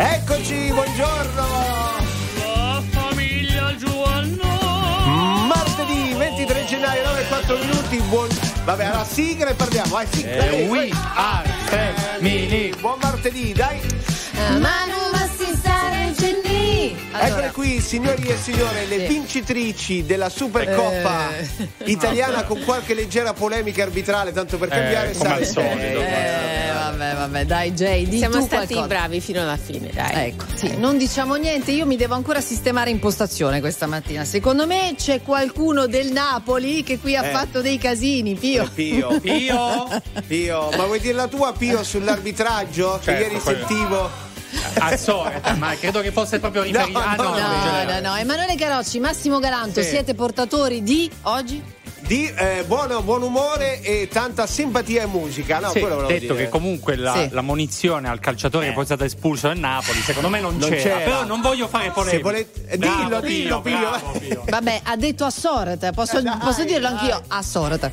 Eccoci, buongiorno. La famiglia Giovanno. Martedì 23 gennaio, 9 e 4 minuti. Buon... Vabbè, alla sigla e parliamo. Vai, sigla. Eh, we are femminili. Buon martedì, dai. Ma non basti stare geni. Eccole qui, signori e signore, le vincitrici della Supercoppa Eh. italiana con qualche leggera polemica arbitrale, tanto per cambiare. come al solito. Eh, vabbè, vabbè, dai, Jay, di Siamo tu stati qualcosa. bravi fino alla fine, dai. Ecco, sì, non diciamo niente, io mi devo ancora sistemare impostazione questa mattina. Secondo me c'è qualcuno del Napoli che qui ha Eh. fatto dei casini, Pio. Pio, Io Pio, ma vuoi dire la tua Pio sull'arbitraggio? Che Certo, ieri quello. sentivo. A Soreta, ma credo che fosse proprio riferito. No, ah, no, no, no, in No, no, Emanuele Carocci, Massimo Galanto, Sì. siete portatori di oggi? Di eh, buono, buon umore e tanta simpatia e musica. No, Sì, quello volevo detto dire. che comunque la, Sì. la munizione al calciatore che poi è stato espulso nel Napoli, secondo me non, Non c'era, c'era. Però non voglio fare polemica. Se volete- eh, Bravo, dillo, dillo, Pio. bravo, Pio. Vabbè, ha detto a Sorete, posso, Eh, dai, posso dirlo dai. anch'io? A Sorete.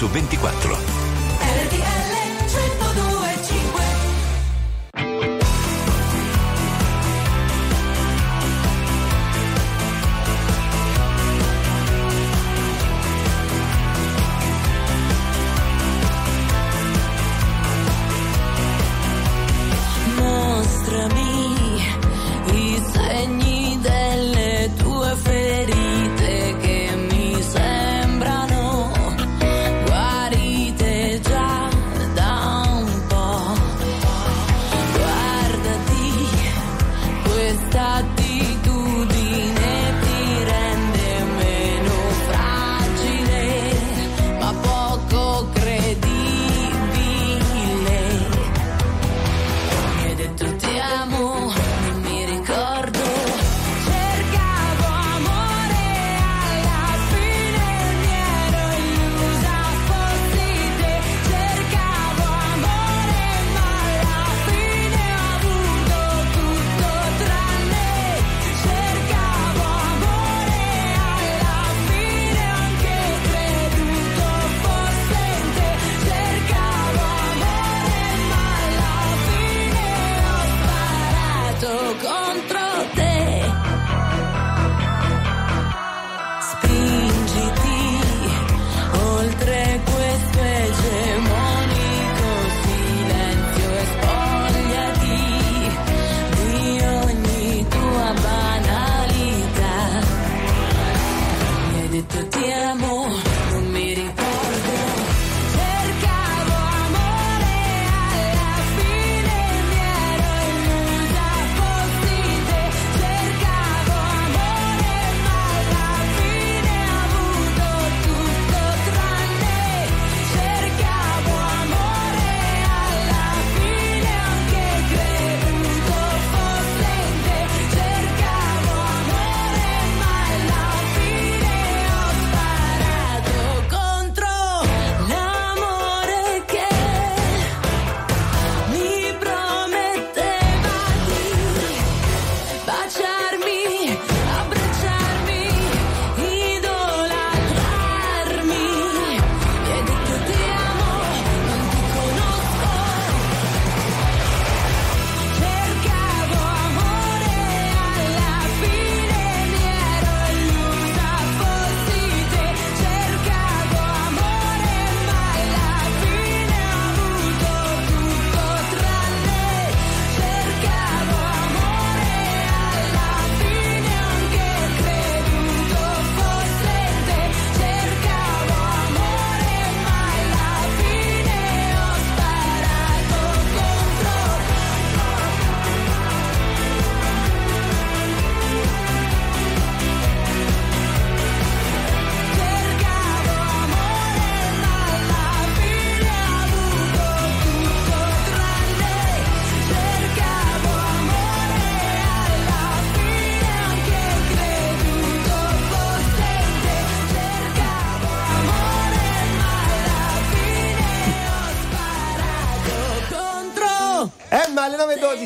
su 24.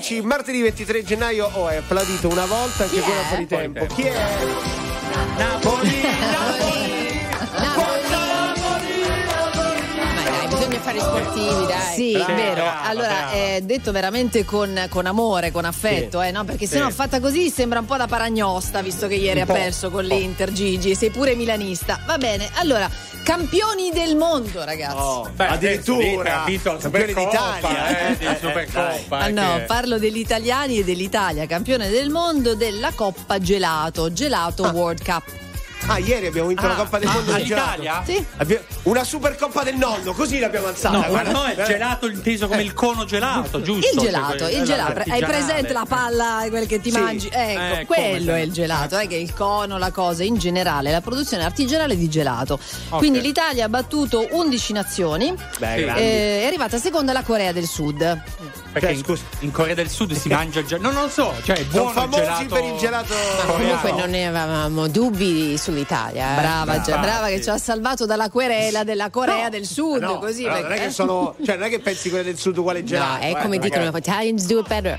9.12, martedì 23 gennaio. Oh, è applaudito una volta, anche quella fuori tempo. Chi è? Napoli! Ma fare sportivi, dai. Sì, brava, vero. brava, allora, brava. eh, detto veramente con, con amore, con affetto, eh, no? Perché se no fatta così sembra un po' da paragnosta, visto che ieri ha perso con l'Inter Gigi, sei pure milanista. Va bene, allora, campioni del mondo, ragazzi. Oh, Beh, addirittura ha vinto la campione Supercoppa, d'Italia. eh, di Supercoppa. Ah no, che- parlo degli italiani e dell'Italia, campione del mondo della Coppa Gelato, Gelato World Cup. Ah, ieri abbiamo vinto la Ah, Coppa del ah, Mondo di gelato. all'Italia? Sì. Una Supercoppa del nonno, così l'abbiamo alzata. No, guarda. no, è Eh. gelato inteso come il cono gelato, giusto? Il Cioè, gelato, il gelato, hai l'artigianale. presente la palla, quel che ti Sì. mangi? Ecco, Eh, quello è il gelato, eh, che è il cono, la cosa in generale, la produzione artigianale di gelato. Quindi l'Italia ha battuto 11 nazioni, Beh, Sì. eh, è arrivata seconda la Corea del Sud. Perché Cioè, in, scusa. in Corea del Sud si mangia il gelato. No, non lo so, cioè è Sono buono il famosi gelato. per il gelato. Ma comunque non ne avevamo dubbi sull'Italia. eh. Brava, Gia- infatti. brava che ci ha salvato dalla querela della Corea del Sud, No, così no, non è perché- che sono. Cioè, non è che pensi quelle del sud uguale gelato. No, è eh, come non dicono, che- Italians do it better.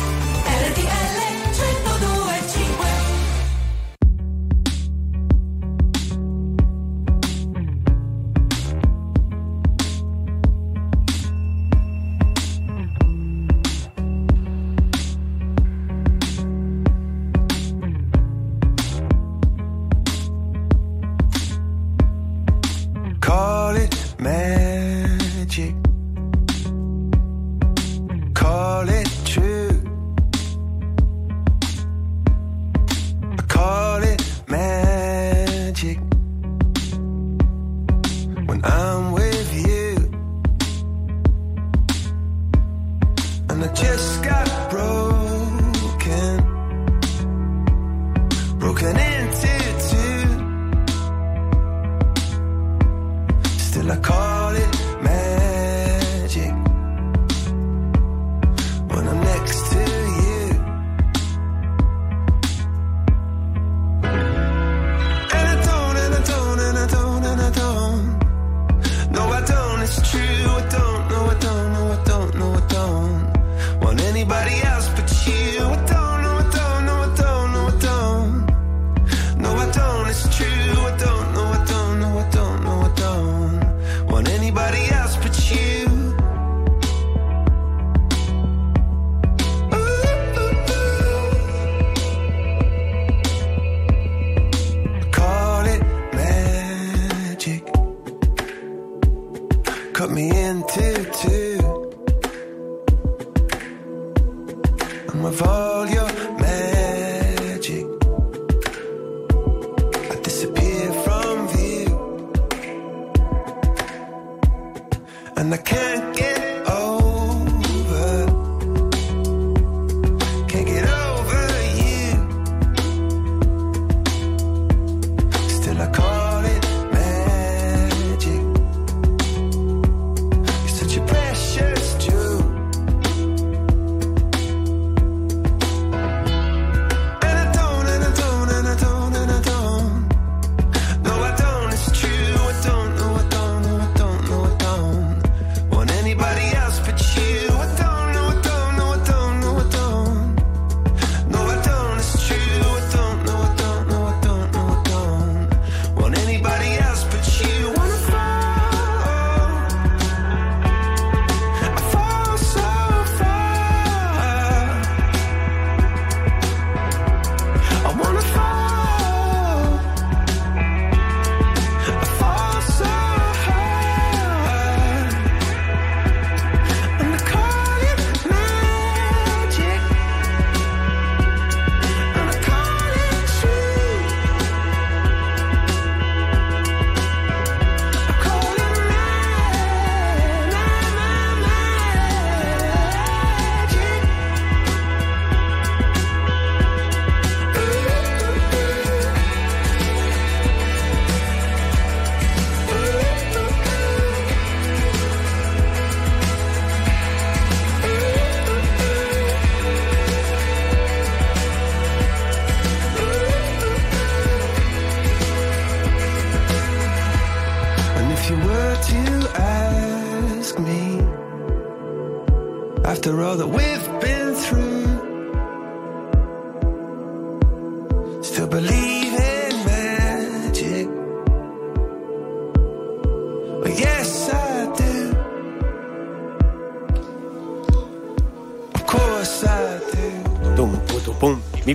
Cut me into two. And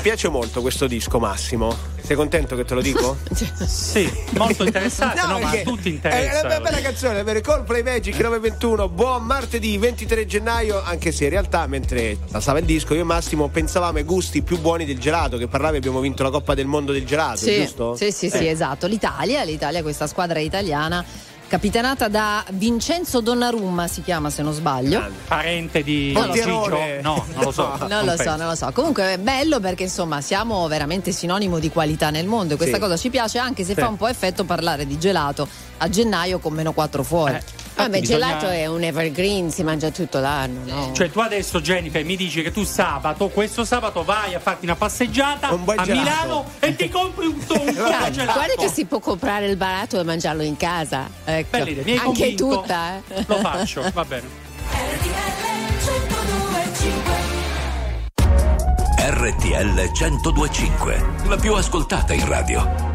piace molto questo disco, Massimo. Sei contento che te lo dico? Sì, molto interessante, no, ma a perché tutti È interessa. una bella canzone, per Coldplay Magic 921. Buon martedì 23 gennaio, anche se in realtà mentre passava il disco io e Massimo pensavamo ai gusti più buoni del gelato, che parlavi abbiamo vinto la Coppa del Mondo del gelato, Sì, giusto? sì, sì, sì, Eh. esatto. L'Italia, l'Italia, questa squadra italiana, capitanata da Vincenzo Donnarumma, si chiama se non sbaglio. Parente di. Gigio? No, non lo so. Non lo so, non lo so. Comunque è bello perché insomma siamo veramente sinonimo di qualità nel mondo e questa Sì. cosa ci piace anche se Sì. fa un po' effetto parlare di gelato a gennaio con meno 4 fuori. Eh. Vabbè, bisogna- gelato è un evergreen, si mangia tutto l'anno, no? Cioè tu adesso Jennifer mi dici che tu sabato, questo sabato vai a farti una passeggiata Un a gelato. Milano e ti compri un, un Guarda, tubo gelato. guarda che si può comprare il barato e mangiarlo in casa. Ecco. Bella idea, mi hai Anche convinto. tutta, eh. Lo faccio, va bene. RTL 1025, la più ascoltata in radio.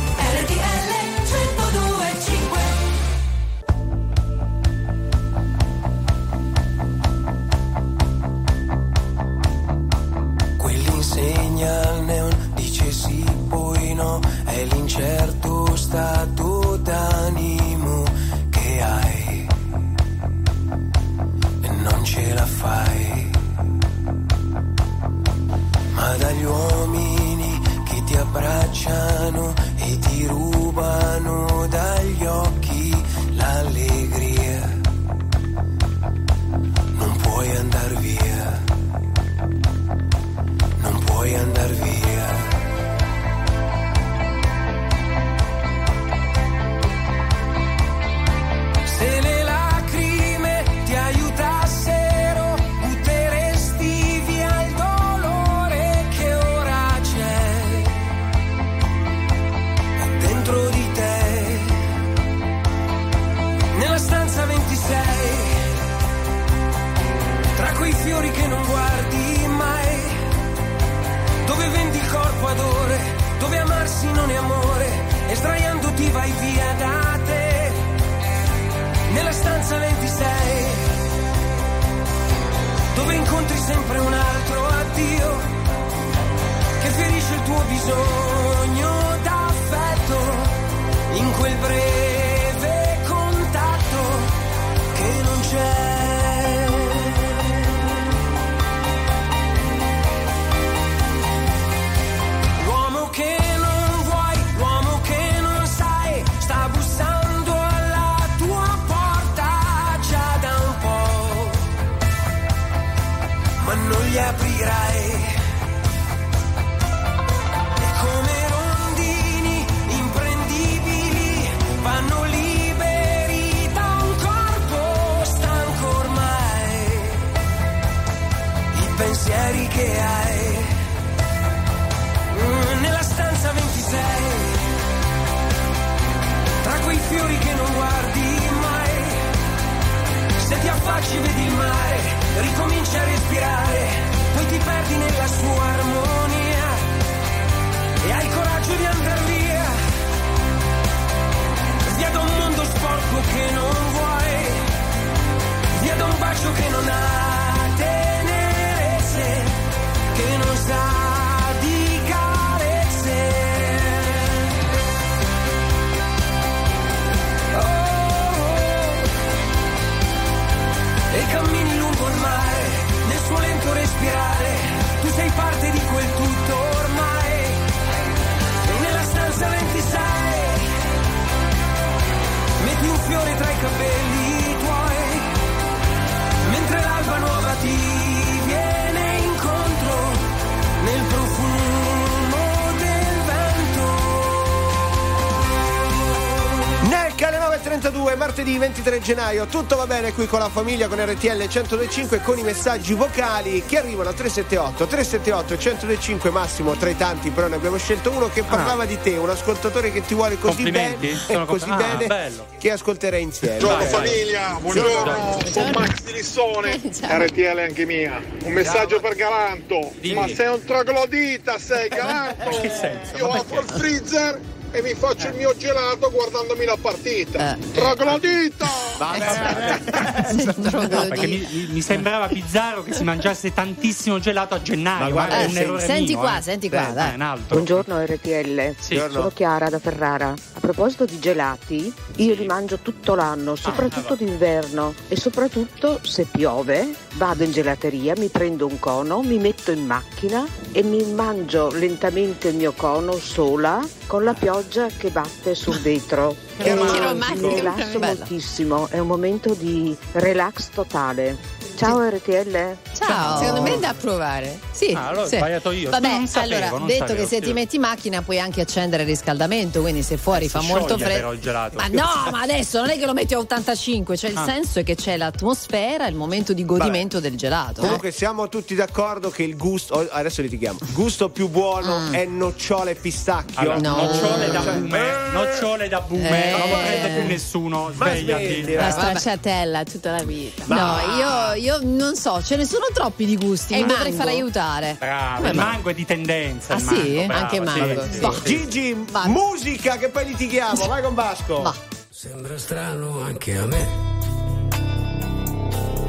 Gennaio, tutto va bene qui con la famiglia, con RTL 125 e con i messaggi vocali che arrivano a 378, 378 e 125 massimo tra i tanti, però ne abbiamo scelto uno che parlava di te, un ascoltatore che ti vuole così bene, Sono così compl- ah, bene bello. che ascolterei insieme. Buongiorno Vai, vai. famiglia, buongiorno, sono Max di Lissone, Ciao. RTL anche mia. Un messaggio per Galanto, Dimmi. ma sei un troglodita, sei Galanto. Che senso? Io apro il freezer e mi faccio il mio gelato guardandomi la partita. Eh. Troglodita! No, perché mi, mi- mi sembrava bizzarro che si mangiasse tantissimo gelato a gennaio. Ma guarda, è Eh, un sì. errore Senti mio, qua, eh. senti qua, Eh, dai. un altro. Buongiorno RTL, Sì. sono Chiara da Ferrara. A proposito di gelati, io li mangio tutto l'anno, soprattutto ah, d'inverno e soprattutto se piove vado in gelateria, mi prendo un cono, mi metto in macchina e mi mangio lentamente il mio cono sola con la pioggia che batte sul vetro. Romantico. mi rilasso moltissimo, è un momento di relax totale. Ciao RTL. Ciao. Secondo me è da provare. Sì, Ah, allora ho sì. sbagliato io. Vabbè, Non sapevo, allora, non detto sapevo, che se sì. ti metti in macchina puoi anche accendere il riscaldamento, quindi se fuori fa si molto freddo. però il gelato. Ma no, ma adesso non è che lo metti a 85, cioè il Ah. senso è che c'è l'atmosfera, il momento di godimento del gelato. eh. Comunque siamo tutti d'accordo che il gusto, oh, adesso litighiamo, il gusto più buono è nocciola e pistacchio. Allora, No. Nocciole da Cioè, bume, nocciole da bume, Eh. non lo prende più nessuno, svegliati. La Eh, stracciatella tutta la vita. No, io, io non so, ce ne sono troppi di gusti, E mi dovrei mango? far aiutare. Bravo, il ma- mango è di tendenza. Ah, il sì? mango, bravo, Anche sì, mango. sì, Boh. sì. Gigi, Va. musica che poi litighiamo, vai con Vasco. Va. Sembra strano anche a me.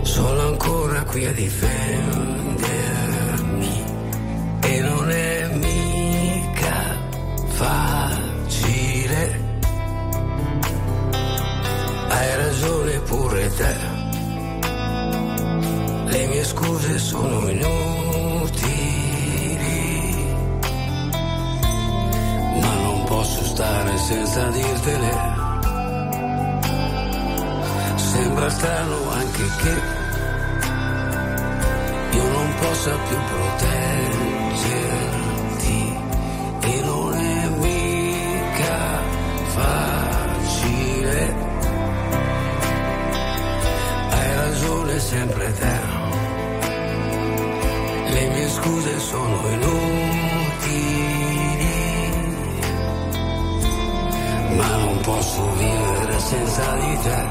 Sono ancora qui a difendermi. E non è mica facile. Hai ragione pure te. Le mie scuse sono inutili. Ma non posso stare senza dirtele. Sembra strano anche che io non possa più proteggerti e non è mica facile. Hai ragione sempre te. Le mie scuse sono inutili, ma non posso vivere senza di te.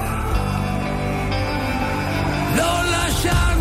Non lasciarmi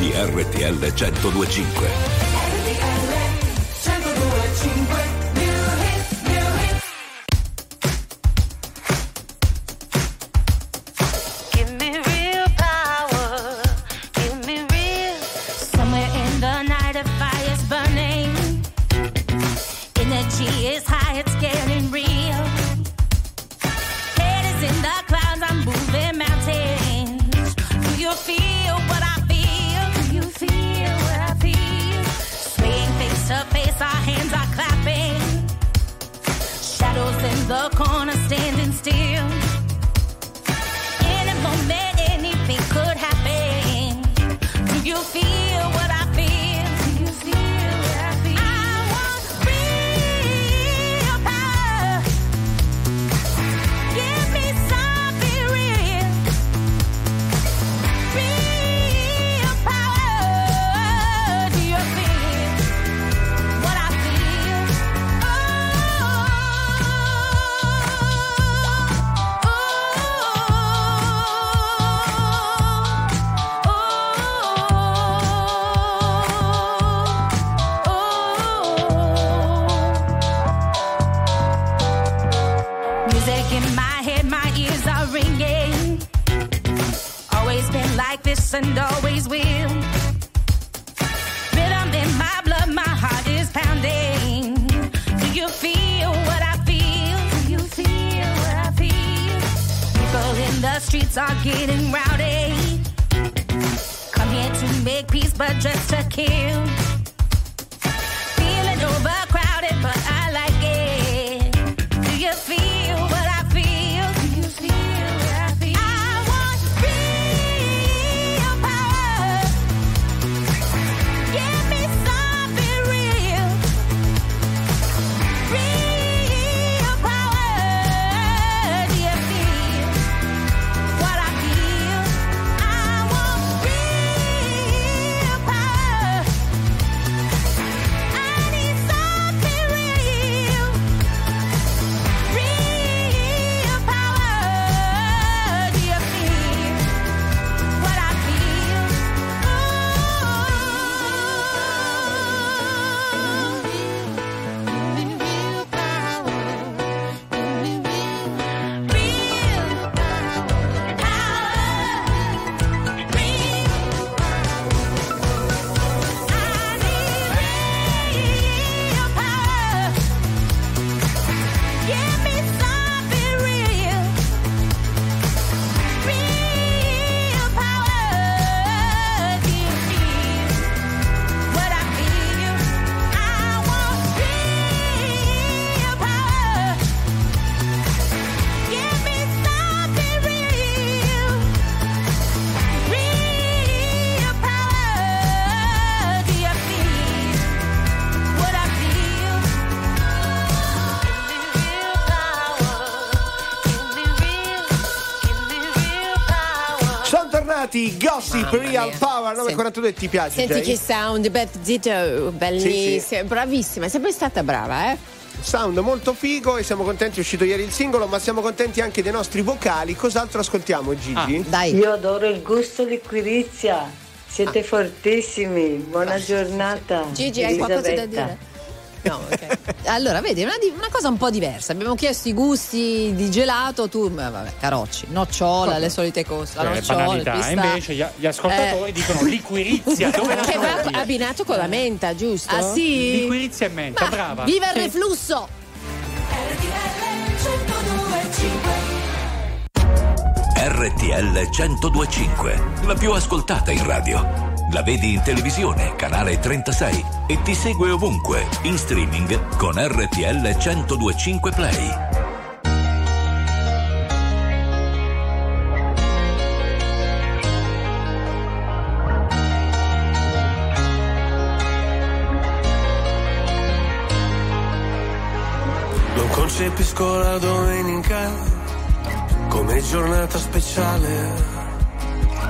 di RTL 1025. Arrivati i Gossip Mamma Real mia. Power 942 ti piace Senti Jay? che sound, Beth Zito, bellissima, Sì, bravissima, è sempre stata brava, eh? Sound molto figo e siamo contenti, è uscito ieri il singolo, ma siamo contenti anche dei nostri vocali. Cos'altro ascoltiamo, Gigi? Io adoro il gusto liquirizia. Siete fortissimi. Buona giornata. Gigi, hai qualcosa da Elisabetta. dire? No, ok. Allora, vedi, una, una cosa un po' diversa. Abbiamo chiesto i gusti di gelato, tu, vabbè, carocci, nocciola, le solite cose. La Eh, nocciola, pistacchio. Invece gli, gli ascoltatori Eh. dicono liquirizia. Dove la Che va abbinato con la menta, giusto? Ah, sì? Liquirizia e menta, Ma brava. Viva il Sì. reflusso! RTL 1025, la più ascoltata in radio. La vedi in televisione, canale 36 e ti segue ovunque, in streaming con RTL 1025 Play. Non concepisco la domenica come giornata speciale.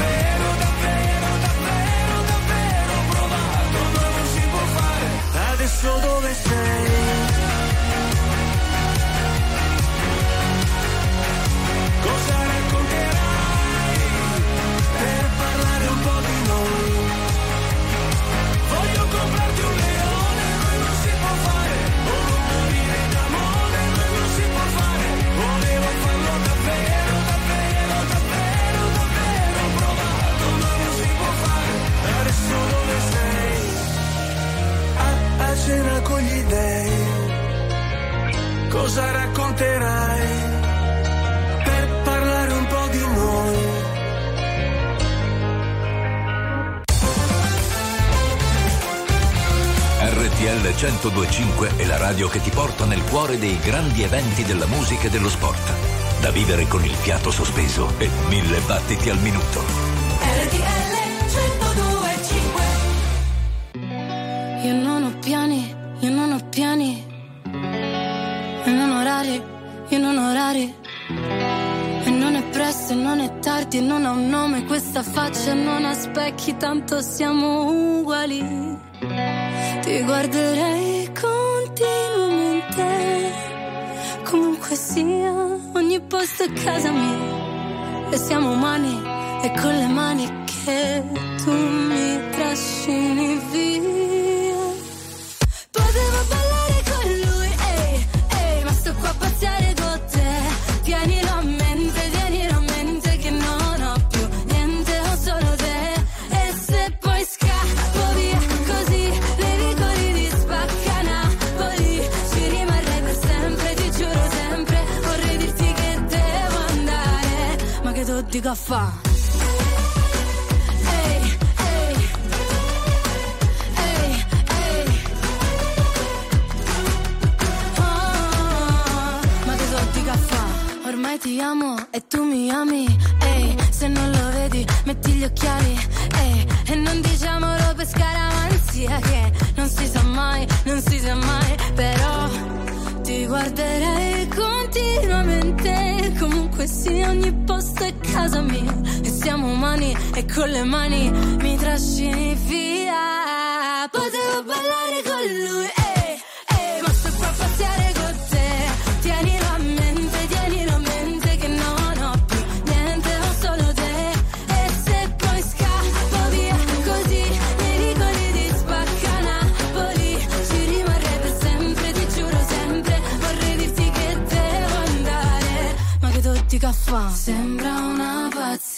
Farlo 1025 è la radio che ti porta nel cuore dei grandi eventi della musica e dello sport. Da vivere con il fiato sospeso e mille battiti al minuto. RTL 1025 Io non ho piani, io non ho piani. E non orari, io non ho orari. E non è presto, e non è tardi, e non ha un nome questa faccia, non ha specchi, tanto siamo uguali. Posto è casa mia. E siamo umani, e con le mani che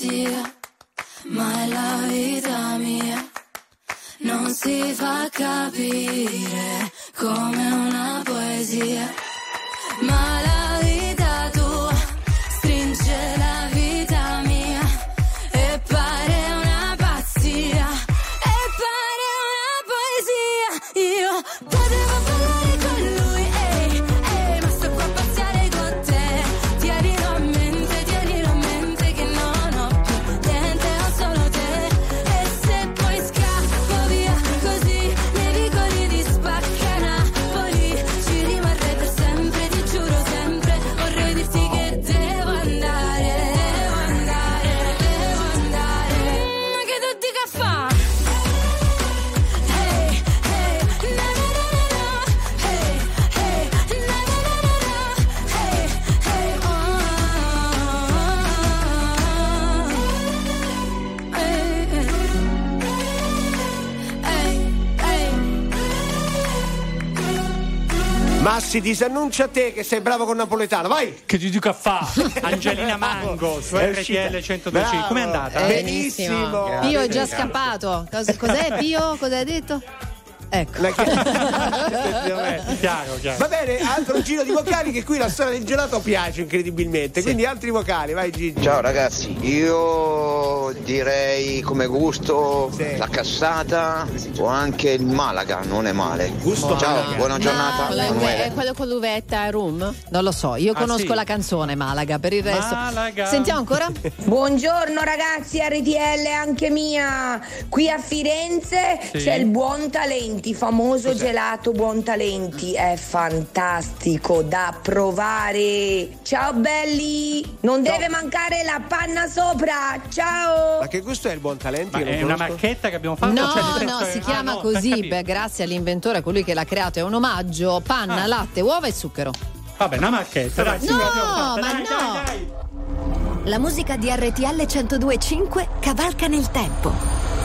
pazzia, ma è la vita mia. Non si fa capire come una poesia. Ma la Massi, disannuncia a te che sei bravo con napoletano, vai! Che a fa? Angelina Mango su RTL uscita. 125. Bravo. Com'è andata? Benissimo. Pio è già scappato. Cos- cos'è Pio? Cosa hai detto? Ecco. Chiaro, chiaro. Va bene, altro giro di vocali che qui la storia del gelato piace incredibilmente. Quindi altri vocali, vai Gigi. Ciao ragazzi, io direi come gusto la cassata o anche il Malaga, non è male. Gusto Ciao, Malaga. buona giornata. Emanuele. è quello con l'uvetta e rum? Non lo so, io Ah, conosco sì? la canzone Malaga, per il resto. Malaga. Sentiamo ancora? Buongiorno ragazzi, RTL anche mia. Qui a Firenze Sì. c'è il Buon Talenti, famoso Cos'è? gelato Buon Talenti. È fantastico da provare. Ciao belli, non deve mancare la panna sopra. Ciao. Ma che gusto è il buon non è una conosco. macchetta che abbiamo fatto? No, Cioè, no, è- si ah, chiama no, per così, beh, grazie all'inventore, colui che l'ha creato. È un omaggio, panna, Ah. latte, uova e zucchero. Vabbè, una macchetta, dai. No, ma dai, no. dai, dai. La musica di RTL 1025 cavalca nel tempo.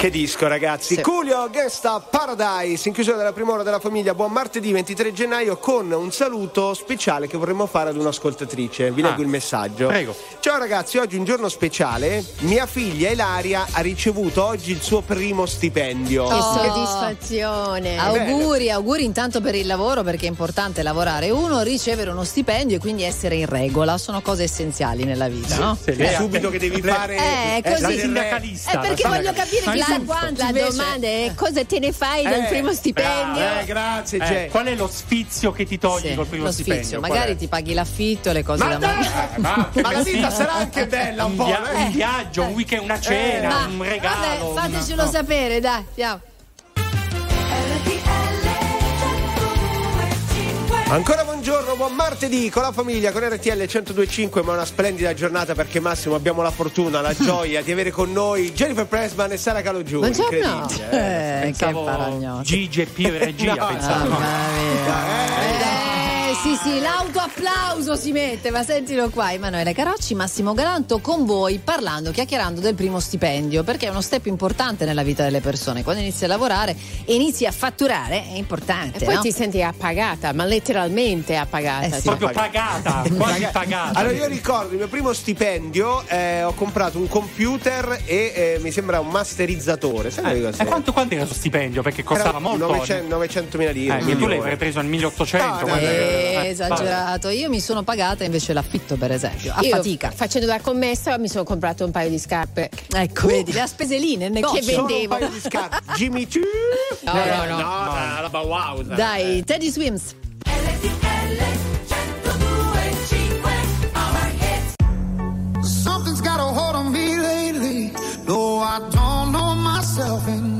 Che disco ragazzi, Sì. Coolio Gesta Paradise in chiusura della prima ora della famiglia, buon martedì 23 gennaio con un saluto speciale che vorremmo fare ad un'ascoltatrice, vi Ah, leggo il messaggio. prego. Ciao ragazzi, oggi è un giorno speciale, mia figlia Ilaria ha ricevuto oggi il suo primo stipendio. Che Oh. soddisfazione. Auguri, auguri intanto per il lavoro perché è importante lavorare uno, ricevere uno stipendio e quindi essere in regola, sono cose essenziali nella vita, no? Sì, è subito che devi fare Eh, così. la La sindacalista. Eh, perché voglio capire Ma chissà giusto. quanti La invece- domanda è cosa te ne fai del Eh, primo stipendio? Eh, grazie, Eh, Gè. qual è lo sfizio che ti togli Sì, col primo lo stipendio? sfizio, Qual magari è? ti paghi l'affitto, le cose Ma da mangiare. Eh, ma, la vita sarà anche bella un un, po', via- eh? un viaggio, un weekend, una cena, Ma un regalo. vabbè, una- fatecelo no. sapere, dai, andiamo. Ancora buongiorno, buon martedì con la famiglia, con RTL 1025, ma una splendida giornata perché Massimo abbiamo la fortuna, la gioia di avere con noi Jennifer Pressman e Sara Calogiù. Buongiorno. Incredibile. eh. Eh, che Pensavo paragnoso. Gigi e Pio in regia, No, pensavo. Mamma mia. Eh, sì, sì, l'autoapplauso si mette, ma sentilo qua. Emanuele Carocci, Massimo Galanto con voi parlando, chiacchierando del primo stipendio, perché è uno step importante nella vita delle persone. Quando inizi a lavorare e inizi a fatturare è importante. E poi no? ti senti appagata, ma letteralmente appagata. Eh sì. cioè. Proprio pagata, quasi pagata. Allora io ricordo il mio primo stipendio, eh, ho comprato un computer e eh, mi sembra un masterizzatore. Sai Eh, cosa e quanto, quanto era il stipendio? Perché costava molto. 900 mila lire. Eh, tu l'hai preso nel 1800. No, no, Eh, eh, esagerato. Io mi sono pagata invece l'affitto, per esempio, a Io, fatica. Facendo la commessa mi sono comprato un paio di scarpe. Ecco, vedi, le ha spese lì nel negozio. Che Solo un vendevo. paio di scarpe. Jimmy Choo. No, no, no. la Bauhaus. Dai, Teddy Swims. Something's got a hold on me lately. No, I don't know myself anymore.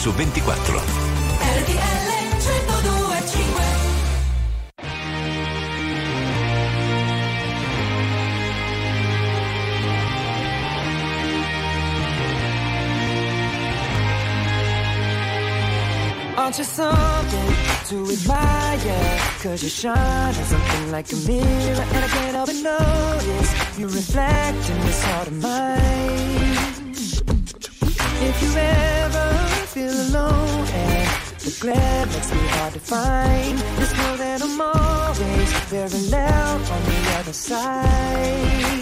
su 24. Aren't you something to admire? Cause you shine something like a mirror. glare makes me hard to find. This girl that I'm always very loud on the other side.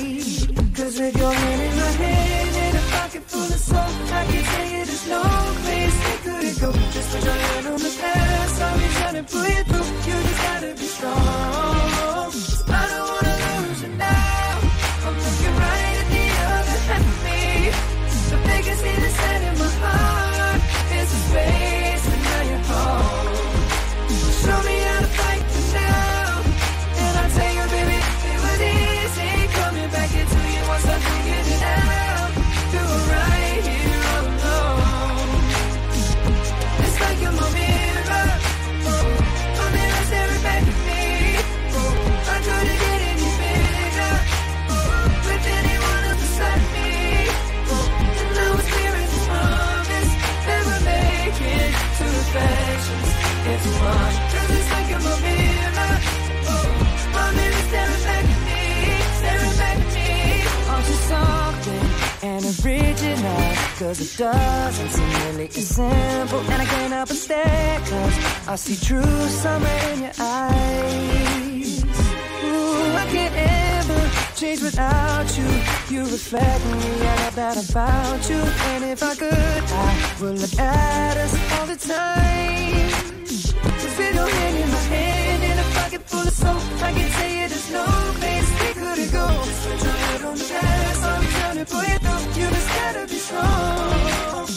Cause with your hand in my hand and a pocket full of soul, I can take you there's no place that could it go. Just put your hand on the past, I'll be trying to pull you through. You just gotta be strong. Cause it doesn't seem really as simple. And I can't help but stare Cause I see truth somewhere in your eyes. Ooh, I can't ever change without you. You reflect me, I love that about you. And if I could, I would look at us all the time. Cause with your hand in my hand pocket full of soap. I can tell you there's no place We couldn't go. Put your head on the past, I'm trying to pull you through. You just gotta be strong.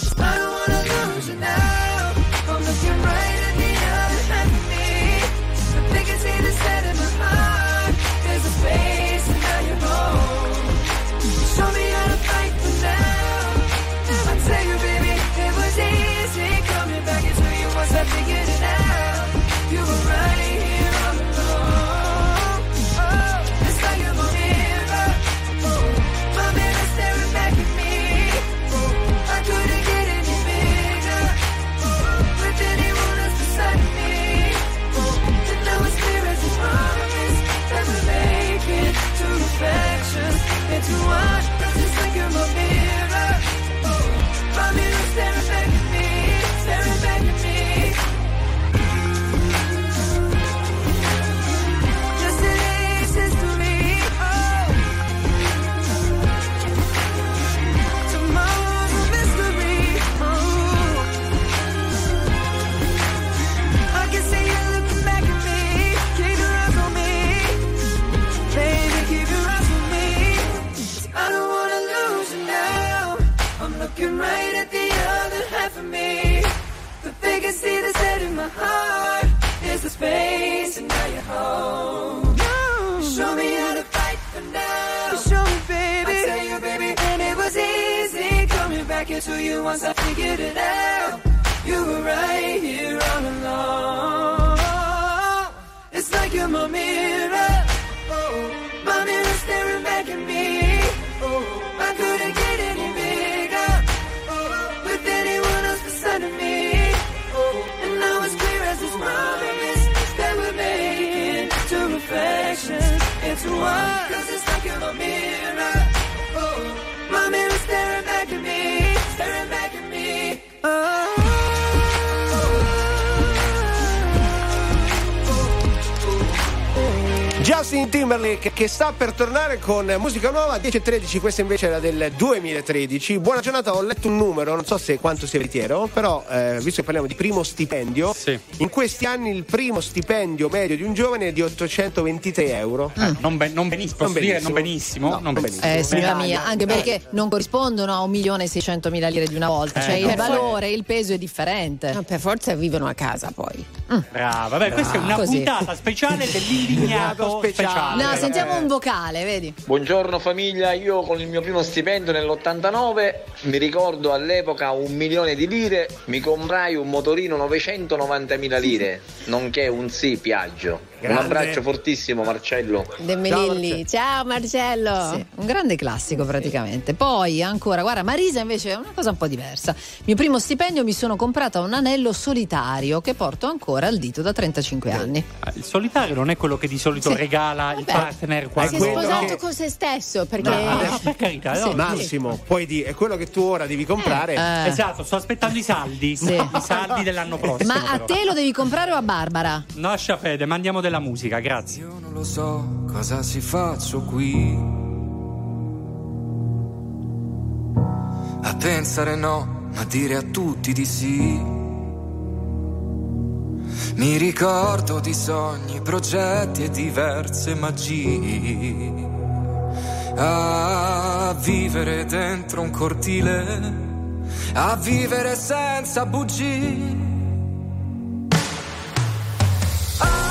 looking right at the other half of me. The vacancy that's dead in my heart is the space, and now you're home. No. Show me how to fight for now. Show me, baby. I tell you, baby, and it was easy coming back into you once I figured it out. You were right here all along. It's like you're my mirror, oh, my mirror staring back at me. Reflections into one. Cause it's like you're my mirror. Oh, my mirror staring back at me. Staring back at me. Oh. Justin Timberlake che sta per tornare con musica nuova 10.13, questa invece era del 2013. Buona giornata, ho letto un numero, non so se quanto sia veritiero, però eh, visto che parliamo di primo stipendio, in questi anni il primo stipendio medio di un giovane è di 823 euro. Eh, non, ben- non benissimo, posso dire non benissimo? No, non benissimo. Eh, signora mia, anche perché non corrispondono a 1.600.000 lire di una volta, Eh, cioè no. il valore, il peso è differente. per forza vivono a casa poi. Brava, beh, questa è una Così. puntata speciale dell'indignato speciale. No, sentiamo un vocale, vedi? Buongiorno famiglia, io con il mio primo stipendio nell'89 mi ricordo all'epoca un milione di lire, mi comprai un motorino 990.000 lire, nonché un sì Piaggio. Grande. Un abbraccio fortissimo Marcello. De Melilli. Ciao Marcello. Sì, un grande classico praticamente. Poi ancora, guarda, Marisa invece è una cosa un po' diversa. Mio primo stipendio mi sono comprata un anello solitario che porto ancora al dito da 35 anni. Ah, Il solitario non è quello che di solito Sì. regala il Vabbè. partner Si è quando sposato con se stesso perché. No, adesso- per carità, no. Massimo, poi di, è quello che tu ora devi comprare. Eh. Esatto, sto aspettando i saldi. Sì. I saldi dell'anno prossimo. Ma a però. te lo devi comprare o a Barbara? Lascia fede, mandiamo della musica, grazie. Io non lo so cosa si faccio qui. A pensare no, ma dire a tutti di sì. Mi ricordo di sogni, progetti e diverse magie. A vivere dentro un cortile, a vivere senza bugie. Ah,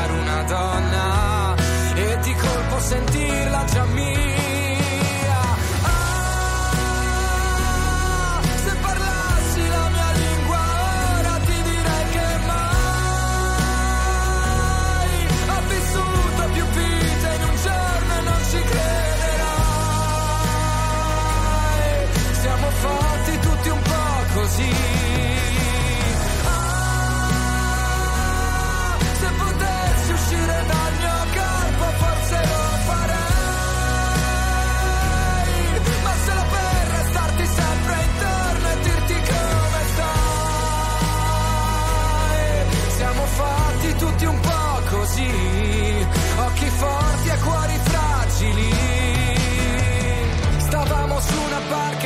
sentirla già mia.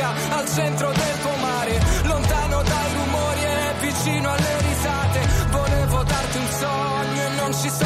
Barca al centro del pomare, lontano dai rumori e vicino alle risate. Volevo darti un sogno e non ci sono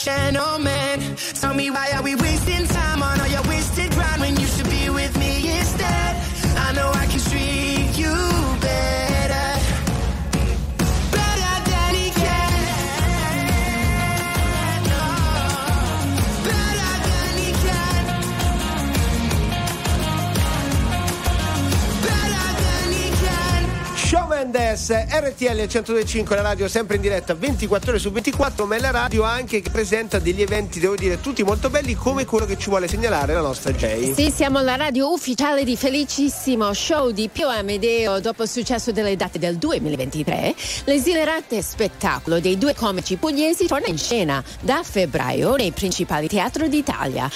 gentleman. Tell me why are we RTL 1025, la radio sempre in diretta 24 ore su 24, ma è la radio anche che presenta degli eventi, devo dire, tutti molto belli come quello che ci vuole segnalare la nostra Jay. Sì, siamo la radio ufficiale di Felicissimo Show di Pio Amedeo. Dopo il successo delle date del 2023, l'esilerante spettacolo dei due comici pugliesi torna in scena da febbraio nei principali teatri d'Italia.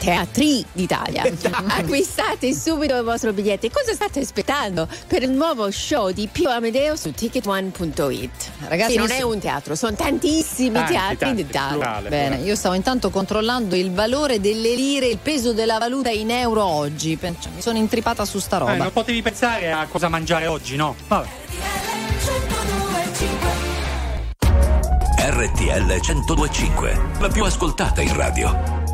Teatri d'Italia. Acquistate subito il vostro biglietto. E cosa state aspettando per il nuovo show di Pio Amedeo su ticketone.it? Ragazzi, Sì, non è un teatro, sono tantissimi Tanti, teatri tanti, d'Italia. plurale, Bene, io stavo intanto controllando il valore delle lire, il peso della valuta in euro oggi. Cioè, mi sono intripata su sta roba. Eh, non potevi pensare a cosa mangiare oggi, no? Vabbè. RTL 1025, la più ascoltata in radio.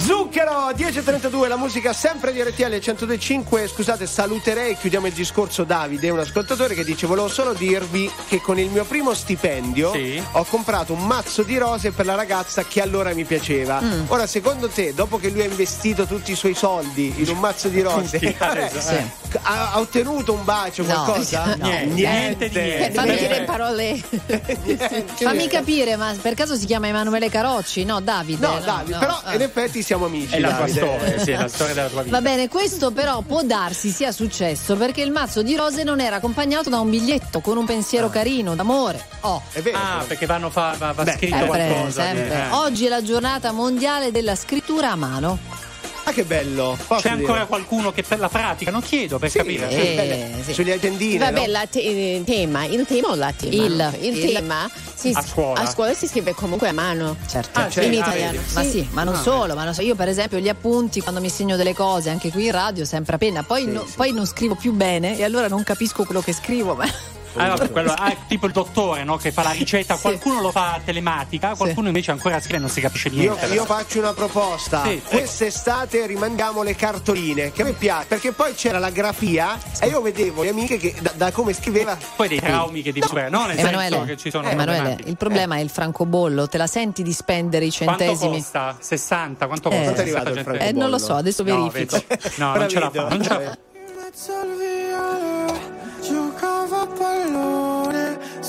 Zucchero 10.32, la musica sempre di RTL 102.5. Scusate, saluterei, chiudiamo il discorso Davide, un ascoltatore che dice volevo solo dirvi che con il mio primo stipendio Sì. ho comprato un mazzo di rose per la ragazza che allora mi piaceva. Mm. Ora, secondo te, dopo che lui ha investito tutti i suoi soldi in un mazzo di rose, adesso, sì. Ha, ha ottenuto un bacio, No. qualcosa? No. Niente di niente. Fammi Beh, dire parole. Niente. Fammi capire, ma per caso si chiama Emanuele Carocci? No, Davide. No, Davide, no. però Ah. in effetti siamo amici. È la tua Davide. storia, sì, è la storia della tua vita. Va bene, questo però può darsi sia successo perché il mazzo di rose non era accompagnato da un biglietto con un pensiero carino, d'amore. Oh. È vero. Ah, perché vanno fa, va, va Beh, scritto Sempre, qualcosa. sempre. eh. Oggi è la giornata mondiale della scrittura a mano. Ah, che bello. Posso C'è ancora dire? qualcuno che per la pratica? Non chiedo per Sì, capire. Eh, sì. Sugli agendini. Vabbè, no? la te- il tema, il tema o la tema? Il. il, Il. tema si, A scuola. a scuola si scrive comunque a mano. Certo. Ah, certo. in Ah, italiano. vedi. ma sì, ma non Ah, solo, ma non so. Io, per esempio, gli appunti quando mi segno delle cose, anche qui in radio, sempre a penna. Poi, no- poi non scrivo più bene e allora non capisco quello che scrivo. Ma... Ah, vabbè, quello- ah, tipo il dottore no, che fa la ricetta, qualcuno lo fa telematica, qualcuno invece ancora scrive e non si capisce Io, niente. io faccio una proposta. Sì, Quest'estate rimandiamo le cartoline, che a me piace, perché poi c'era la grafia e io vedevo le amiche che da, da come scriveva. Poi dei traumi che ti no, nel Emanuele, senso che ci sono Emanuele, il problema è il francobollo. Te la senti di spendere i Quanto centesimi? costa? 60? Quanto Eh, costa? Quanto è arrivato il 60 francobollo? Eh, non lo so, adesso No, verifico. vedi. No, non ce la fa, non ce la fa.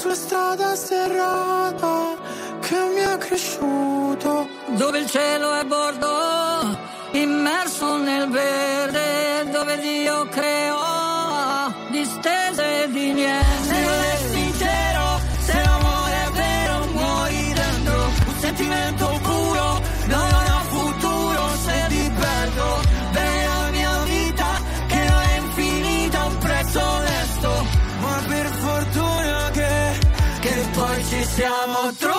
Sulla strada serrata che mi ha cresciuto. dove il cielo è bordo, immerso nel verde, dove Dio creò distese di niente. Siamo trovati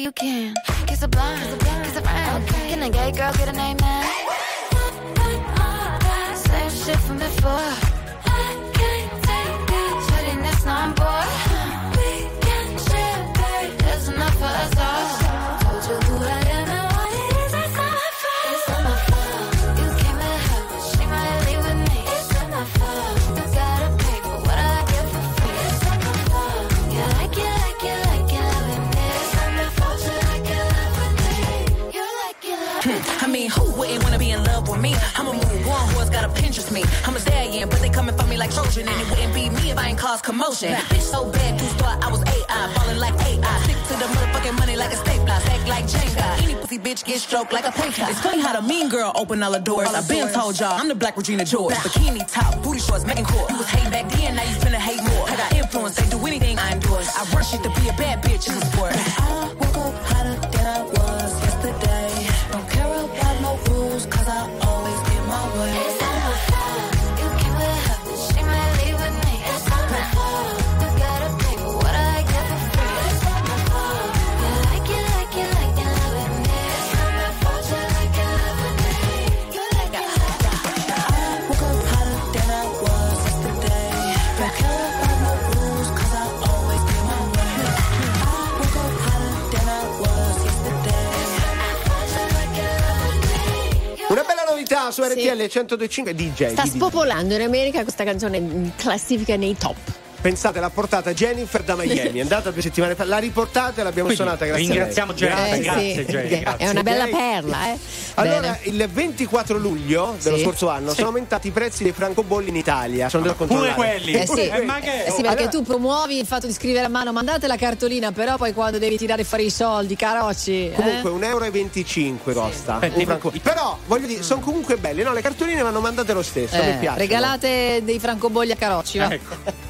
you can. Kiss a blind, kiss a friend. Can a gay girl get a name now? Like Trojan, and it wouldn't be me if I ain't cause commotion. Bitch so bad, two thought I was AI, falling like AI. Stick to the motherfucking money like a stapler, act like Jenga. Any pussy bitch get stroked like a painter. It's funny how the mean girl open all the doors. I've been told y'all I'm the black Regina George. Bikini top, booty shorts, making court. You was hating back then, now you finna hate more. I got influence, they do anything I endorse. I rush it to be a bad bitch in the sport. Uh-huh. Su RTL 1025 DJ. Sta spopolando in America questa canzone in classifica nei top. Pensate, l'ha portata Jennifer da Miami, è andata due settimane fa, l'ha riportata e l'abbiamo Quindi, suonata grazie ringraziamo. Jennifer, Eh, grazie, sì, Jenny, che grazie. È una bella Ok. perla, eh. Allora, Bene. il 24 luglio dello Sì. scorso anno Sì. sono aumentati i prezzi dei francobolli in Italia. Sono andato a Pure controllare. quelli. Eh sì, Eh, ma che- Eh sì, perché Allora- tu promuovi il fatto di scrivere a mano, mandate la cartolina, però poi quando devi tirare fuori i soldi, carocci. eh? Comunque 1,25 euro costa Eh, un tipo- franco- Però voglio dire, sono comunque belli. No, le cartoline vanno mandate lo stesso. Eh, mi piace. regalate dei francobolli a carocci, va? Ecco.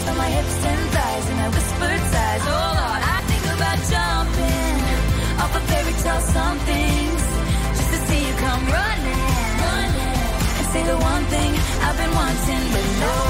Rumbles on my hips and thighs, and I whispered sighs. Oh Lord, I think about jumping off a fairy tale some things just to see you come running, running, and say the one thing I've been wanting, but no.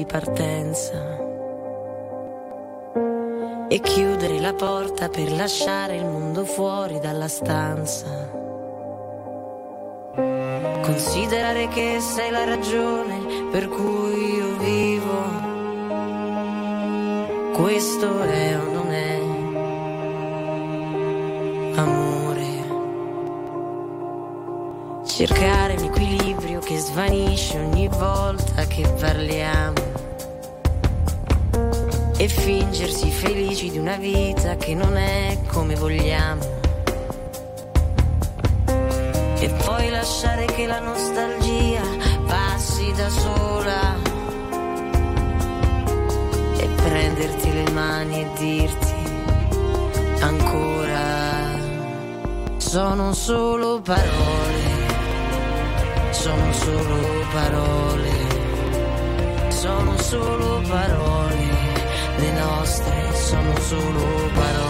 di partenza. E chiudere la porta per lasciare il mondo fuori dalla stanza. Considerare che sei la ragione per cui io vivo. Questo è o non è amore. Cercare l'equilibrio che svanisce ogni volta che parliamo. E fingersi felici di una vita che non è come vogliamo. E poi lasciare che la nostalgia passi da sola. E prenderti le mani e dirti ancora. Sono solo parole sono solo parole, sono solo parole, le nostre sono solo parole.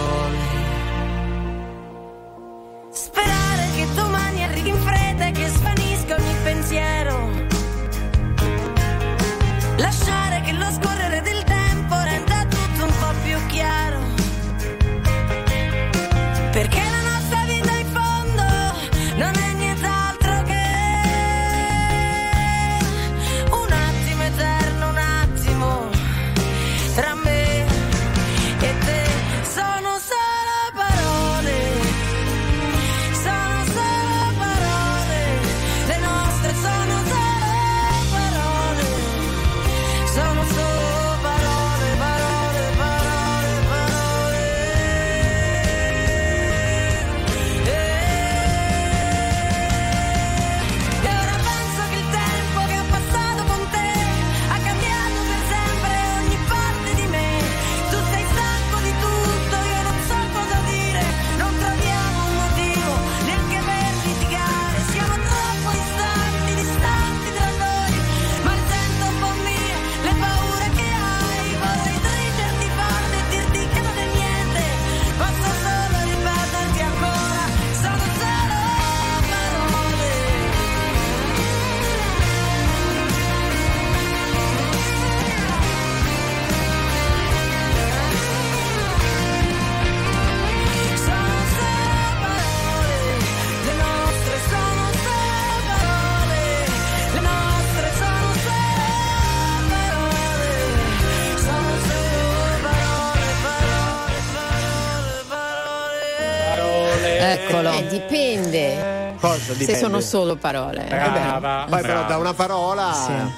Dipende. Cosa Se dipende? sono solo parole. Brava, Poi però da una parola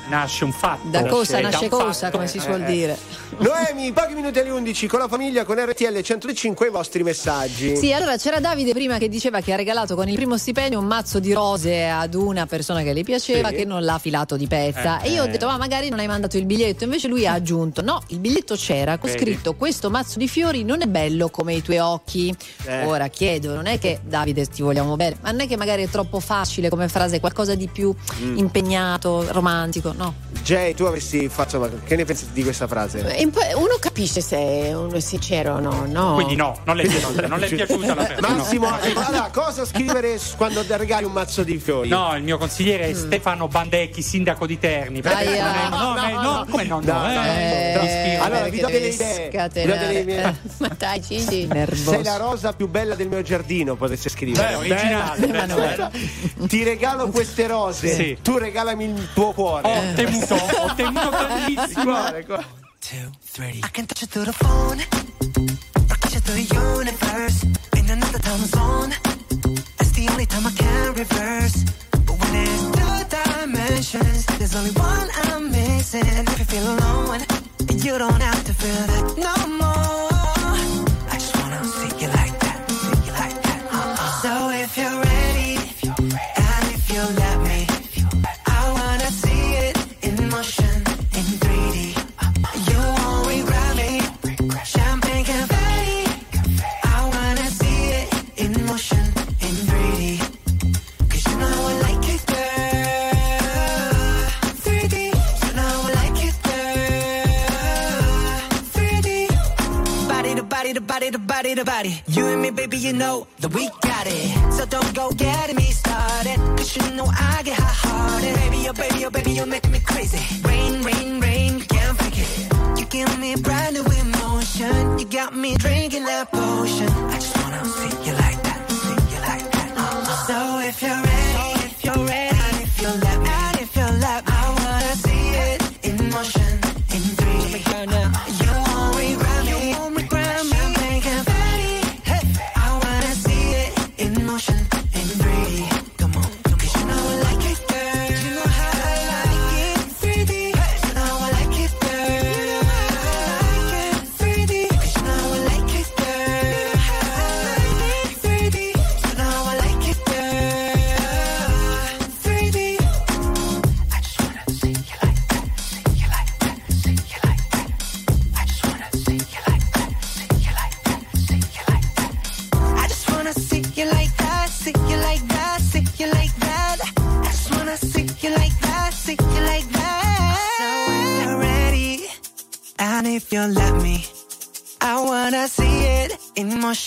nasce un fatto. Da cosa nasce cosa, fatto. come si suol Eh, eh. dire. Noemi, pochi minuti alle 11 con la famiglia con RTL 105 i vostri messaggi. Sì, allora c'era Davide prima che diceva che ha regalato con il primo stipendio un mazzo di rose ad una persona che le piaceva Sì. che non l'ha filato di pezza. Eh, e io ho eh. detto, ma magari non hai mandato il biglietto. Invece lui ha aggiunto, no, il biglietto c'era, con Vedi. scritto questo mazzo di fiori non è bello come i tuoi occhi. Eh. Ora chiedo, non è che Davide ti vogliamo bene, ma non è che magari è troppo facile come frase, qualcosa di più Mm. impegnato, romantico, no? Jay, tu avresti fatto. Che ne pensi di questa frase? Uno capisce se uno è sincero o no, no. Quindi no, non le è piaciuta, non le è piaciuta la no. Massimo, allora, cosa scrivere quando ti regali un mazzo di fiori? No, il mio consigliere è Stefano Bandecchi, sindaco di Terni. perché Aia. non è- no, no, no, come no? No, no, no, eh, no. Allora, vi do delle devi idee. scatenare. Vi do delle idee. Ma dai, Gigi. Sei la rosa più bella del mio giardino, potreste scrivere. Beh, originale, Bella, bella. bella. Ti regalo queste rose. Sì. Tu regalami il tuo cuore. Ho temuto, ho temuto tantissimo. Cuore, cuore. I can touch you through the phone, or catch you through the universe. In another time zone, that's the only time I can reverse. But when it's two dimensions, there's only one I'm missing. If you feel alone, you don't have to feel that no more. Body to body. You and me, baby, you know that we got it. So don't go getting me started. Cause you know I get hot hearted. Baby, oh baby, oh baby, you're making me crazy. Rain, rain, rain, you can't fake it. You give me brand new emotion. You got me drinking that potion. I just wanna see you like that, see you like that. Uh-uh. So if you're ready, if you're ready,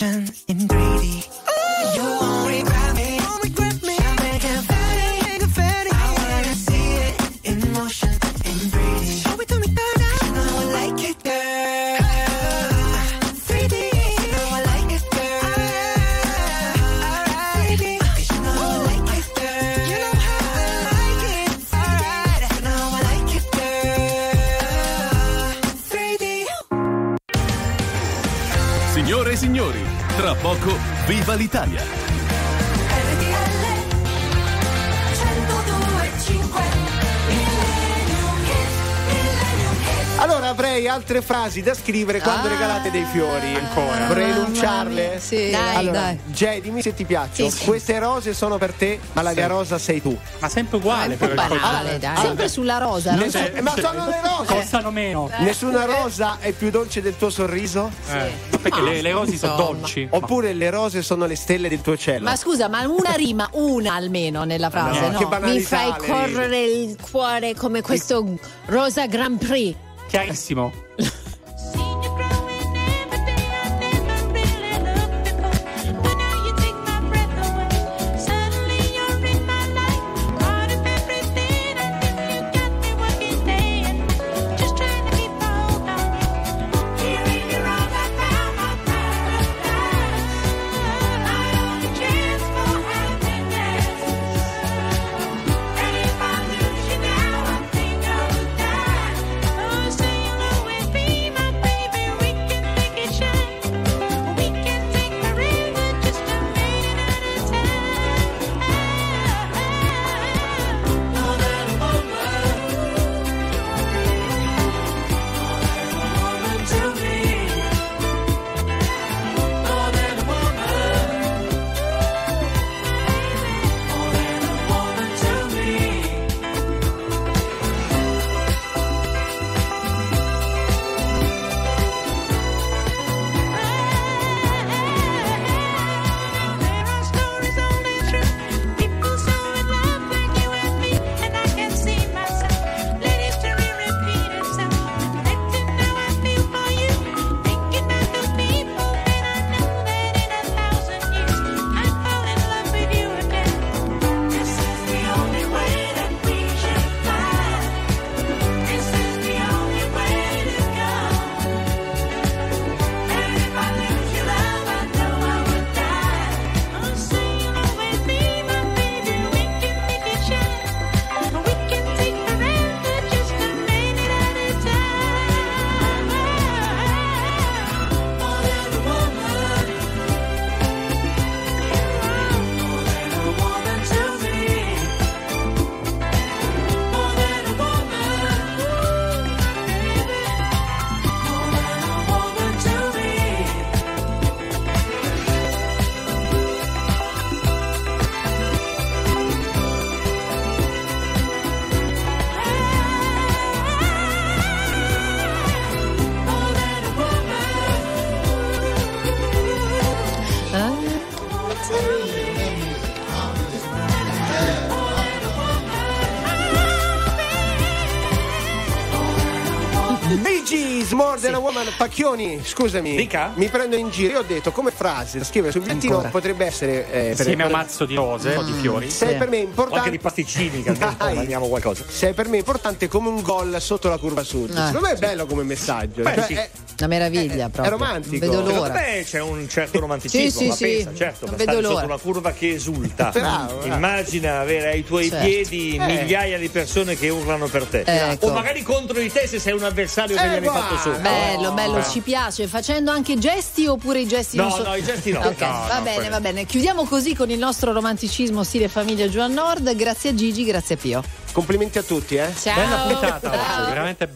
in altre frasi da scrivere quando Ah. regalate dei fiori. Ancora. Vorrei enunciarle. Sì, allora, dai, dai. Jay, dimmi se ti piacciono. Sì, sì. Queste rose sono per te, ma la mia rosa sei tu. Ma sempre uguale, po' però. banale, dai. Sempre sulla rosa, no? Nessun- eh, ma sono le rose. Costano meno. Nessuna rosa è più dolce del tuo sorriso? Eh, perché le, le rosi sono dolci. Oppure le rose sono le stelle del tuo cielo? Ma scusa, ma una rima, una almeno nella frase, No, no? Mi fai correre il cuore come questo Rosa Grand Prix. Chiarissimo. Gees, More Than a Woman. Pacchioni, scusami. Dica. Mi prendo in giro. Io ho detto come frase da scrivere sul bigliettino Ancora. potrebbe essere. Eh, per- Insieme a mazzo di rose o di fiori. Sei per me O anche importante. di pasticcini, che almeno Dai. mangiamo qualcosa. Sei per me importante come un gol sotto la curva sud. Ah. Secondo me è bello come messaggio. Beh, Cioè, sì. è- Una meraviglia proprio. romantico. Non vedo Secondo l'ora. me c'è un certo romanticismo, Sì, sì, ma sì. pensa, certo, Non vedo stare sotto l'ora. una curva che esulta. Bravo, bravo. Immagina avere ai tuoi Certo. piedi Eh. migliaia di persone che urlano per te. Ecco. O magari contro di te se sei un avversario che Eh, gli hai guarda. fatto sopra. Bello, bello, Eh. ci piace. Facendo anche gesti oppure i gesti No, non so- no, i gesti no. Ok, No, va no, bene, va bene. Chiudiamo così con il nostro romanticismo stile famiglia Giù al Nord. Grazie a Gigi, grazie a Pio. Complimenti a tutti, eh. Ciao. Bella puntata, veramente bella.